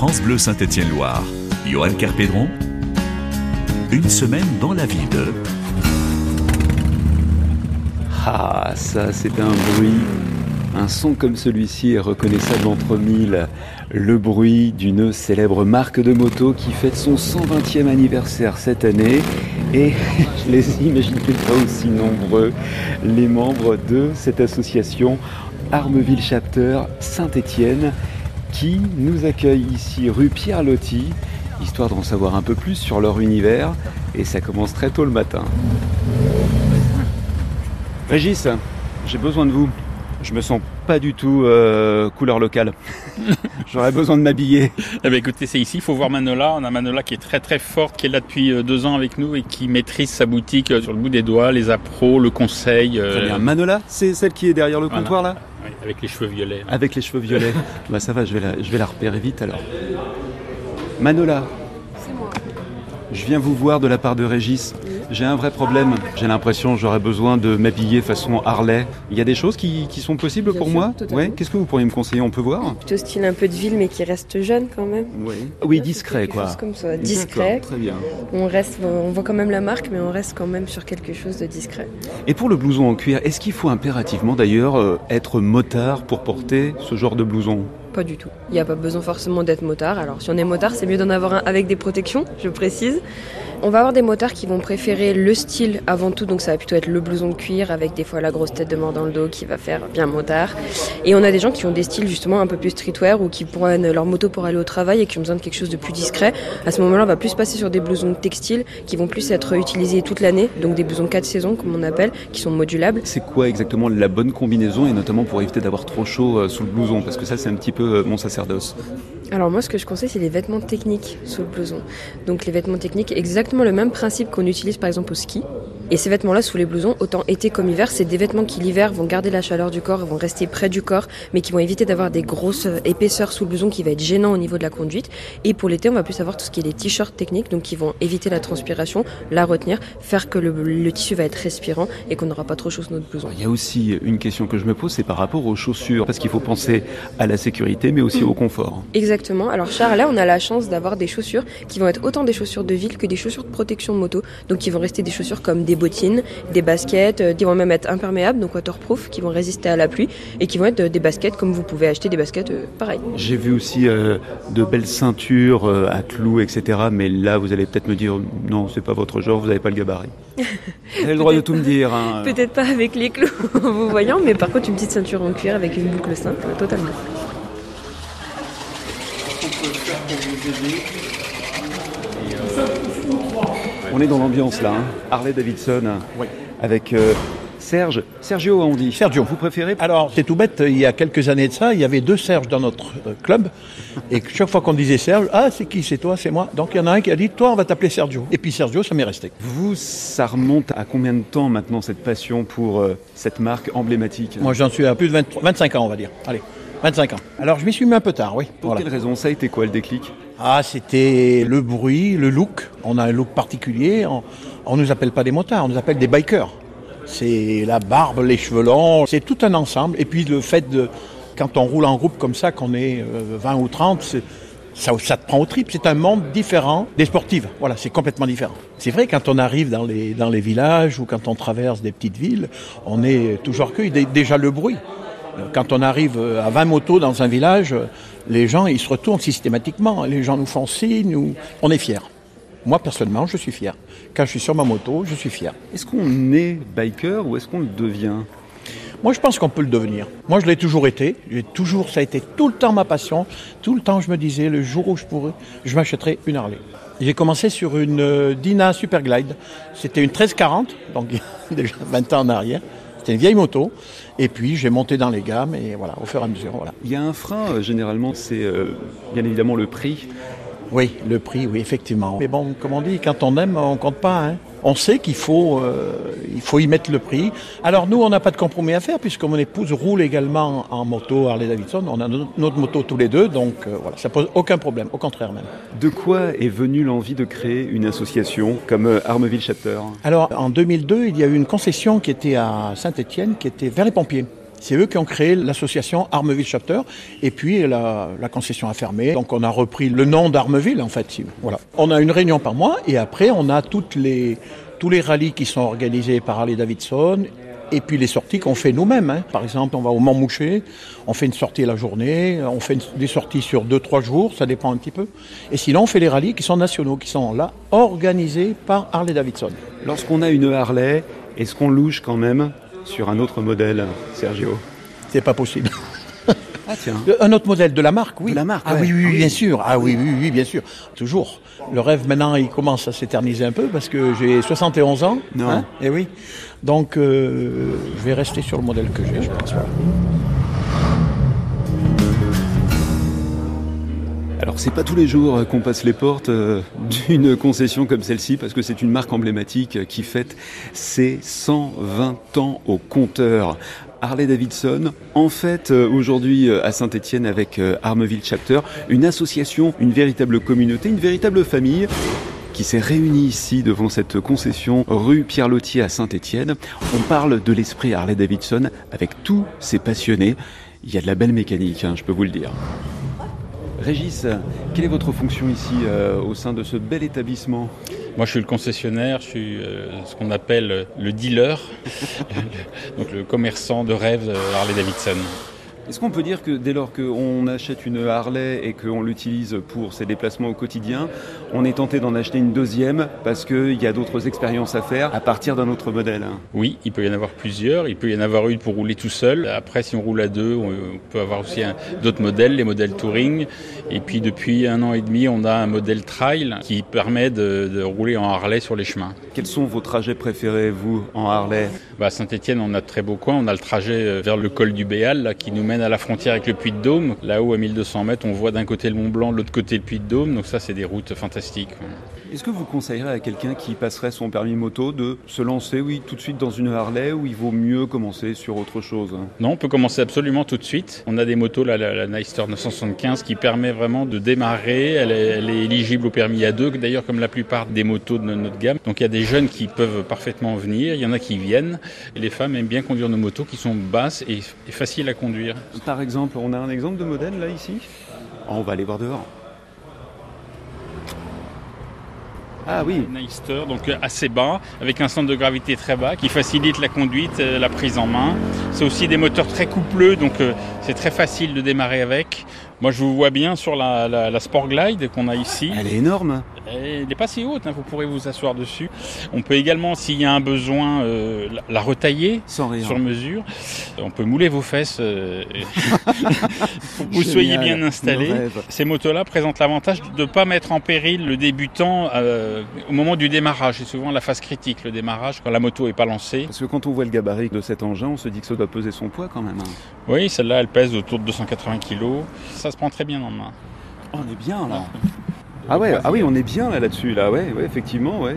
France Bleu Saint-Étienne-Loire. Johan Carpédron. Une semaine dans la vie de. Ah, ça, c'est un bruit. Un son comme celui-ci est reconnaissable entre mille. Le bruit d'une célèbre marque de moto qui fête son 120e anniversaire cette année. Et je les imagine pas aussi nombreux, les membres de cette association Armeville Chapter Saint-Étienne qui nous accueille ici rue Pierre Lotti, histoire d'en savoir un peu plus sur leur univers. Et ça commence très tôt le matin. Régis, j'ai besoin de vous. Je me sens pas du tout euh, couleur locale. J'aurais besoin de m'habiller. Eh bien, écoutez, c'est ici, il faut voir Manola. On a Manola qui est très très forte, qui est là depuis euh, deux ans avec nous et qui maîtrise sa boutique euh, sur le bout des doigts, les appros, le conseil. Très bien. Manola, c'est celle qui est derrière le Voilà. comptoir là? Avec les cheveux violets. Avec les cheveux violets. bah ça va, je vais la, je vais la repérer vite alors. Manola. C'est moi. Je viens vous voir de la part de Régis. J'ai un vrai problème. J'ai l'impression que j'aurais besoin de m'habiller façon Harley. Il y a des choses qui, qui sont possibles Bien pour sûr, moi. Ouais. Qu'est-ce que vous pourriez me conseiller On peut voir Plutôt style un peu de ville, mais qui reste jeune quand même. Oui, discret Quelque quoi. chose comme ça, discret. Très bien. On reste, on voit quand même la marque, mais on reste quand même sur quelque chose de discret. Et pour le blouson en cuir, est-ce qu'il faut impérativement d'ailleurs euh, être motard pour porter ce genre de blouson? Pas du tout. Il n'y a pas besoin forcément d'être motard. Alors si on est motard, c'est mieux d'en avoir un avec des protections, je précise. On va avoir des motards qui vont préférer le style avant tout, donc ça va plutôt être le blouson de cuir avec des fois la grosse tête de mort dans le dos qui va faire bien motard. Et on a des gens qui ont des styles justement un peu plus streetwear ou qui prennent leur moto pour aller au travail et qui ont besoin de quelque chose de plus discret. À ce moment-là, on va plus passer sur des blousons textiles qui vont plus être utilisés toute l'année, donc des blousons 4 saisons comme on appelle, qui sont modulables. C'est quoi exactement la bonne combinaison et notamment pour éviter d'avoir trop chaud euh, sous le blouson? Parce que ça c'est un petit peu euh, mon sacerdoce. Alors moi, ce que je conseille, c'est les vêtements techniques sous le blouson. Donc les vêtements techniques, exactement le même principe qu'on utilise par exemple au ski. Et ces vêtements-là, sous les blousons, autant été comme hiver, c'est des vêtements qui l'hiver vont garder la chaleur du corps, vont rester près du corps, mais qui vont éviter d'avoir des grosses euh, épaisseurs sous le blouson qui va être gênant au niveau de la conduite. Et pour l'été, on va plus avoir tout ce qui est les t-shirts techniques, donc qui vont éviter la transpiration, la retenir, faire que le, le tissu va être respirant et qu'on n'aura pas trop chaud sous notre blouson. Il y a aussi une question que je me pose, c'est par rapport aux chaussures, parce qu'il faut penser à la sécurité mais aussi au confort. Exactement. Alors Char, là, on a la chance d'avoir des chaussures qui vont être autant des chaussures de ville que des chaussures de protection moto. Donc qui vont rester des chaussures comme des bottines, des baskets, euh, qui vont même être imperméables, donc waterproof, qui vont résister à la pluie et qui vont être euh, des baskets comme vous pouvez acheter des baskets euh, pareil. J'ai vu aussi euh, de belles ceintures euh, à clous, etc. Mais là, vous allez peut-être me dire, non, c'est pas votre genre, vous n'avez pas le gabarit. Vous avez le droit de tout me dire. hein. Peut-être pas avec les clous en vous voyant, mais par contre une petite ceinture en cuir avec une boucle simple, totalement. On est dans l'ambiance là, hein. Harley Davidson, avec euh, Serge, Sergio on dit. Sergio. Vous préférez Alors, c'est tout bête, il y a quelques années de ça, il y avait deux Serge dans notre euh, club. Et chaque fois qu'on disait Serge, ah, c'est qui? C'est toi, c'est moi. Donc, il y en a un qui a dit, toi, on va t'appeler Sergio. Et puis Sergio, ça m'est resté. Vous, ça remonte à combien de temps maintenant cette passion pour euh, cette marque emblématique? Moi, j'en suis à plus de 23 25 ans, on va dire. Allez, 25 ans. Alors, je m'y suis mis un peu tard, oui. Pour Voilà. quelle raison? Ça a été quoi le déclic? Ah, c'était le bruit, le look. On a un look particulier. On, on nous appelle pas des motards, on nous appelle des bikers. C'est la barbe, les cheveux longs, c'est tout un ensemble. Et puis le fait de, quand on roule en groupe comme ça, qu'on est euh, 20 ou 30, c'est- ça, te prend au trip. C'est un monde différent des sportives. Voilà, c'est complètement différent. C'est vrai, quand on arrive dans les, dans les villages ou quand on traverse des petites villes, on est toujours cueilli. Dé- Déjà le bruit. Quand on arrive euh, à 20 motos dans un village, euh, les gens ils se retournent systématiquement. Les gens nous font signe, on est fiers. Moi personnellement, je suis fier. Quand je suis sur ma moto, je suis fier. Est-ce qu'on est biker ou est-ce qu'on le devient? Moi, je pense qu'on peut le devenir. Moi, je l'ai toujours été. J'ai toujours, ça a été tout le temps ma passion. Tout le temps, je me disais, le jour où je pourrais, je m'achèterais une Harley. J'ai commencé sur une euh, Dyna Superglide. C'était une 1340, donc déjà 20 ans en arrière. C'était une vieille moto. Et puis, j'ai monté dans les gammes et voilà, au fur et à mesure, voilà. Il y a un frein, euh, généralement, c'est euh, bien évidemment le prix. Oui, le prix, oui, effectivement. Mais bon, comme on dit, quand on aime, on compte pas. Hein. On sait qu'il faut, euh, il faut y mettre le prix. Alors nous, on n'a pas de compromis à faire puisque mon épouse roule également en moto Harley Davidson. On a no- notre moto tous les deux, donc euh, voilà, ça pose aucun problème, au contraire même. De quoi est venue l'envie de créer une association comme euh, Armeville Chapter? Alors en 2002, il y a eu une concession qui était à Saint-Étienne, qui était vers les pompiers. C'est eux qui ont créé l'association Armeville Chapter et puis la, concession a fermé. Donc on a repris le nom d'Armeville en fait. Voilà. On a une réunion par mois et après on a tous les rallyes qui sont organisés par Harley Davidson et puis les sorties qu'on fait nous-mêmes. Hein. Par exemple, on va au Mont-Mouché, on fait une sortie la journée, on fait des sorties sur 2-3 jours, ça dépend un petit peu. Et sinon, on fait les rallyes qui sont nationaux, qui sont là, organisés par Harley Davidson. Lorsqu'on a une Harley, est-ce qu'on louche quand même? Sur un autre modèle, Sergio C'est pas possible. Ah tiens. Un autre modèle de la marque, oui. De la marque, Ah ouais. oui, oui, Ah oui, bien sûr. Ah oui, oui, oui, bien sûr. Toujours. Le rêve maintenant, il commence à s'éterniser un peu parce que j'ai 71 ans. Non. et oui. Donc, euh, je vais rester sur le modèle que j'ai, je pense. Alors c'est pas tous les jours qu'on passe les portes euh, d'une concession comme celle-ci parce que c'est une marque emblématique qui fête ses 120 ans au compteur. Harley Davidson, en fait euh, aujourd'hui euh, à Saint-Étienne avec euh, Armeville Chapter, une association, une véritable communauté, une véritable famille qui s'est réunie ici devant cette concession rue Pierre-Lotier à Saint-Étienne. On parle de l'esprit Harley Davidson avec tous ces passionnés. Il y a de la belle mécanique, hein, je peux vous le dire. Régis, quelle est votre fonction ici euh, au sein de ce bel établissement? Moi, je suis le concessionnaire, je suis euh, ce qu'on appelle le dealer, donc le commerçant de rêve de Harley Davidson. Est-ce qu'on peut dire que dès lors qu'on achète une Harley et qu'on l'utilise pour ses déplacements au quotidien, on est tenté d'en acheter une deuxième parce qu'il y a d'autres expériences à faire à partir d'un autre modèle? Oui, il peut y en avoir plusieurs. Il peut y en avoir une pour rouler tout seul. Après, si on roule à deux, on peut avoir aussi d'autres modèles, les modèles touring. Et puis, depuis un an et demi, on a un modèle trail qui permet de, de rouler en Harley sur les chemins. Quels sont vos trajets préférés, vous, en Harley? Bah, à Saint-Etienne, on a de très beaux coins. On a le trajet euh, vers le col du Béal, là, qui nous mène à la frontière avec le Puy-de-Dôme. Là-haut, à 1200 mètres, on voit d'un côté le Mont Blanc, de l'autre côté le Puy-de-Dôme. Donc ça, c'est des routes fantastiques. Est-ce que vous conseillerez à quelqu'un qui passerait son permis moto de se lancer, oui, tout de suite dans une Harley ou il vaut mieux commencer sur autre chose hein? Non, on peut commencer absolument tout de suite. On a des motos, là, la, la Nyster 975, qui permet vraiment de démarrer. Elle est, elle est éligible au permis A2, d'ailleurs comme la plupart des motos de notre gamme. Donc il y a des jeunes qui peuvent parfaitement venir, il y en a qui viennent. Et les femmes aiment bien conduire nos motos qui sont basses et, et faciles à conduire. Par exemple, on a un exemple de modèle là ici? Oh, On va aller voir dehors. Ah oui, Nyster, donc euh, assez bas, avec un centre de gravité très bas, qui facilite la conduite, euh, la prise en main. C'est aussi des moteurs très coupleux, donc euh, c'est très facile de démarrer avec. Moi, je vous vois bien sur la, la, la Sport Glide qu'on a ici. elle est énorme. Elle n'est pas si haute, hein, vous pourrez vous asseoir dessus. On peut également, s'il y a un besoin, euh, la, retailler Sans sur mesure. On peut mouler vos fesses euh, pour que vous soyez bien installés. Ces motos-là présentent l'avantage de ne pas mettre en péril le débutant euh, au moment du démarrage. C'est souvent la phase critique, le démarrage, quand la moto n'est pas lancée. Parce que quand on voit le gabarit de cet engin, on se dit que ça doit peser son poids quand même. hein. Oui, celle-là, elle pèse autour de 280 kg. Ça se prend très bien en main. Oh, on est bien là. Ah ouais, ah oui, on est bien là là-dessus là, ouais, ouais, effectivement, ouais.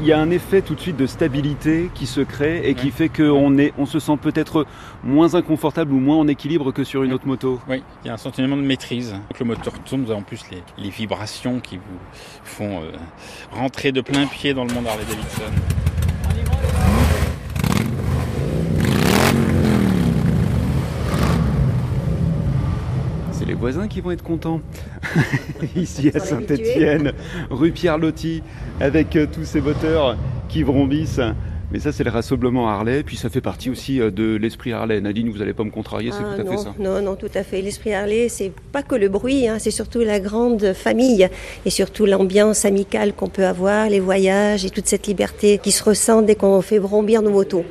Il y a un effet tout de suite de stabilité qui se crée et qui fait qu'on est, on se sent peut-être moins inconfortable ou moins en équilibre que sur une autre moto. Oui, il y a un sentiment de maîtrise. Donc le moteur tourne, vous avez en plus les, les vibrations qui vous font euh, rentrer de plein pied dans le monde Harley Davidson. C'est les voisins qui vont être contents. Ici à Saint-Étienne, rue Pierre Lotti, avec euh, tous ces moteurs qui vrombissent. Mais ça, c'est le rassemblement Harley, puis ça fait partie aussi euh, de l'esprit Harley. Nadine, vous n'allez pas me contrarier, c'est Ah, tout à non, fait ça. Non, non, tout à fait. L'esprit Harley, c'est pas que le bruit, hein, c'est surtout la grande famille et surtout l'ambiance amicale qu'on peut avoir, les voyages et toute cette liberté qui se ressent dès qu'on fait vrombir nos motos.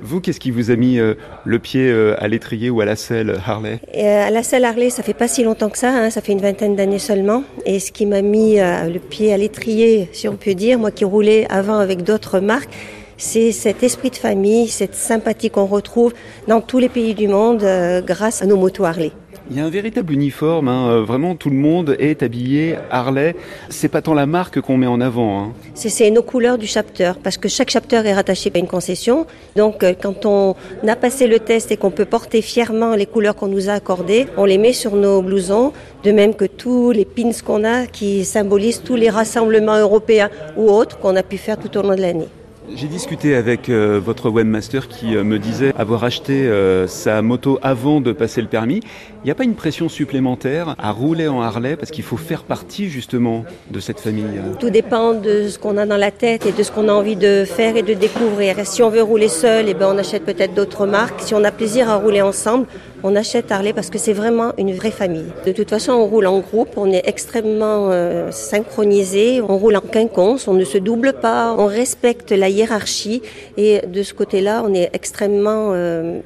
Vous, qu'est-ce qui vous a mis euh, le pied euh, à l'étrier ou à la selle, Harley? Euh, à la salle Harley, ça fait pas si longtemps que ça, hein, ça fait une vingtaine d'années seulement. Et ce qui m'a mis le pied à l'étrier, si on peut dire, moi qui roulais avant avec d'autres marques, c'est cet esprit de famille, cette sympathie qu'on retrouve dans tous les pays du monde grâce à nos motos Harley. Il y a un véritable uniforme, hein, euh, vraiment tout le monde est habillé Harley. C'est pas tant la marque qu'on met en avant. hein. C'est- nos couleurs du chapter, parce que chaque chapter est rattaché à une concession. Donc, euh, quand on a passé le test et qu'on peut porter fièrement les couleurs qu'on nous a accordées, on les met sur nos blousons, de même que tous les pins qu'on a qui symbolisent tous les rassemblements européens ou autres qu'on a pu faire tout au long de l'année. J'ai discuté avec euh, votre webmaster qui euh, me disait avoir acheté euh, sa moto avant de passer le permis. Il n'y a pas une pression supplémentaire à rouler en Harley parce qu'il faut faire partie justement de cette famille Tout dépend de ce qu'on a dans la tête et de ce qu'on a envie de faire et de découvrir. Si on veut rouler seul, eh ben on achète peut-être d'autres marques. Si on a plaisir à rouler ensemble, on achète Harley parce que c'est vraiment une vraie famille. De toute façon, on roule en groupe, on est extrêmement euh, synchronisé, on roule en quinconce, on ne se double pas, on respecte la hiérarchie et de ce côté-là, on est extrêmement euh,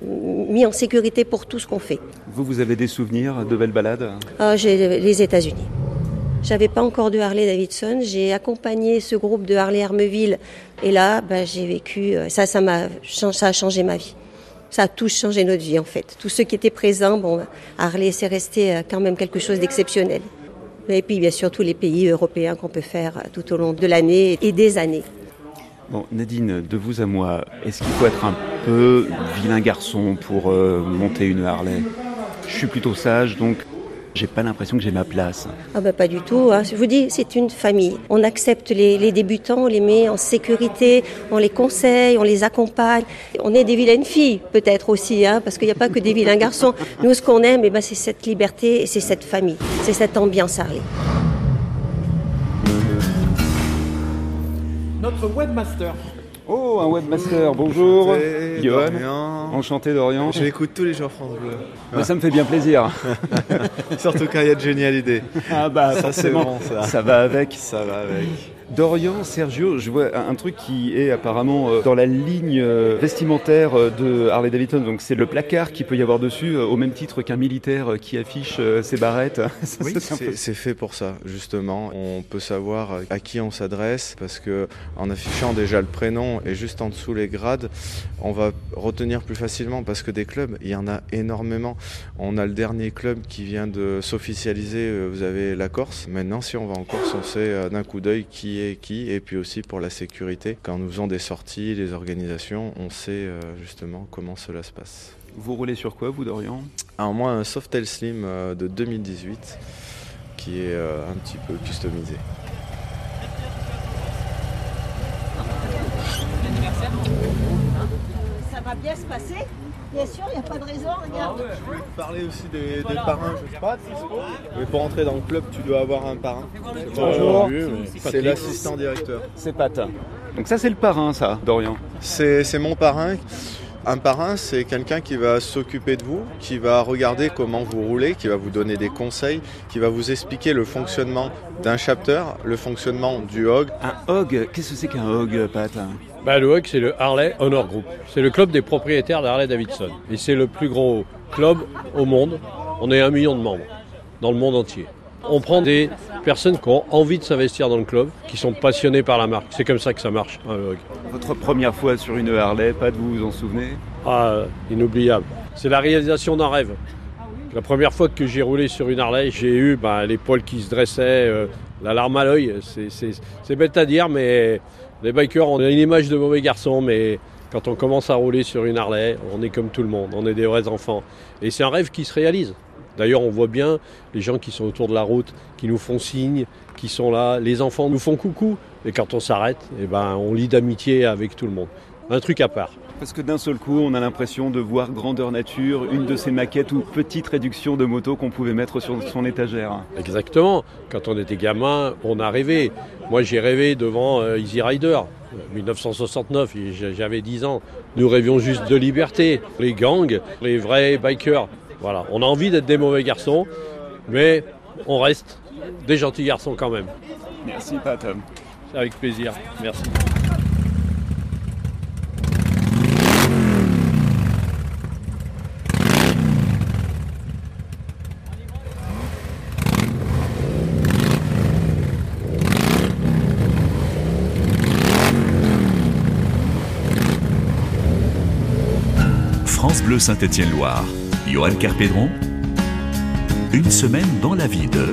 mis en sécurité pour tout ce qu'on fait. Vous, vous avez des souvenirs de belles balades? Ah, J'ai les États-Unis. J'avais pas encore de Harley Davidson. J'ai accompagné ce groupe de Harley Armeville et là, ben, j'ai vécu. euh, Ça, ça m'a, ça a changé ma vie. Ça a tout changé notre vie en fait. Tous ceux qui étaient présents, bon, Harley, c'est resté euh, quand même quelque chose d'exceptionnel. Et puis bien sûr tous les pays européens qu'on peut faire euh, tout au long de l'année et des années. Bon, Nadine, de vous à moi, est-ce qu'il faut être un peu vilain garçon pour euh, monter une Harley? Je suis plutôt sage, donc j'ai pas l'impression que j'ai ma place. Ah ben pas du tout. hein. Je vous dis, c'est une famille. On accepte les, les débutants, on les met en sécurité, on les conseille, on les accompagne. On est des vilaines filles, peut-être aussi, hein, parce qu'il n'y a pas que des vilains garçons. Nous, ce qu'on aime, eh ben, c'est cette liberté et c'est cette famille, c'est cette ambiance Harley. Notre webmaster. Oh, un webmaster, bonjour Enchanté, Dorian. enchanté Dorian. Je l'écoute tous les jours France Bleu. Bah, ça me fait bien plaisir. Surtout quand il y a de Johnny Hallyday. Ah bah Ça, c'est bon, ça. ça va avec. Ça va avec. Dorian, Sergio, je vois un truc qui est apparemment euh, dans la ligne euh, vestimentaire euh, de Harley Davidson. Donc c'est le placard qui peut y avoir dessus, au même titre qu'un militaire qui affiche ses barrettes. Oui, c'est fait pour ça, justement. On peut savoir à qui on s'adresse parce que en affichant déjà le prénom et juste en dessous les grades, on va retenir plus facilement parce que des clubs, il y en a énormément. On a le dernier club qui vient de s'officialiser, vous avez la Corse. Maintenant, si on va en Corse, on sait d'un coup d'œil qui est qui et puis aussi pour la sécurité. Quand nous faisons des sorties, les organisations, on sait euh, justement comment cela se passe. Vous roulez sur quoi, vous, Dorian? Alors moi, un Softail Slim euh, de 2018 qui est euh, un petit peu customisé. Ça va bien se passer Bien sûr, il n'y a pas de raison, regarde. Je vais te parler aussi des, des parrains, je sais pas, mais pour entrer dans le club, tu dois avoir un parrain. Bonjour. C'est l'assistant directeur. C'est Pat. Donc ça, c'est le parrain, ça, Dorian. C'est mon parrain. Un parrain, c'est quelqu'un qui va s'occuper de vous, qui va regarder comment vous roulez, qui va vous donner des conseils, qui va vous expliquer le fonctionnement d'un chapter, le fonctionnement du hog, Un hog, qu'est-ce que c'est qu'un hog, Pat? Bah, le HOG, c'est le Harley Honor Group. C'est le club des propriétaires d'Harley Davidson. Et c'est le plus gros club au monde. On est un million de membres dans le monde entier. On prend des personnes qui ont envie de s'investir dans le club, qui sont passionnées par la marque. C'est comme ça que ça marche, hein. Votre première fois sur une Harley, Pat, vous vous en souvenez? Ah, inoubliable. C'est la réalisation d'un rêve. La première fois que j'ai roulé sur une Harley, j'ai eu bah, les poils qui se dressaient, euh, la larme à l'œil. C'est- bête à dire, mais les bikers, on a une image de mauvais garçons, mais quand on commence à rouler sur une Harley, on est comme tout le monde, on est des vrais enfants. Et c'est un rêve qui se réalise. D'ailleurs, on voit bien les gens qui sont autour de la route, qui nous font signe, qui sont là. Les enfants nous font coucou. Et quand on s'arrête, eh ben, on lit d'amitié avec tout le monde. Un truc à part. Parce que d'un seul coup, on a l'impression de voir grandeur nature, une de ces maquettes ou petite réduction de moto qu'on pouvait mettre sur son étagère. Exactement. Quand on était gamin, on a rêvé. Moi, j'ai rêvé devant euh, Easy Rider, euh, 1969. et j'a- J'avais 10 ans. Nous rêvions juste de liberté. Les gangs, les vrais bikers. Voilà. On a envie d'être des mauvais garçons, mais on reste des gentils garçons quand même. Merci, Pat. Avec plaisir. Merci. France Bleu Saint-Étienne-Loire. Johan Carpédron. Une semaine dans la vie de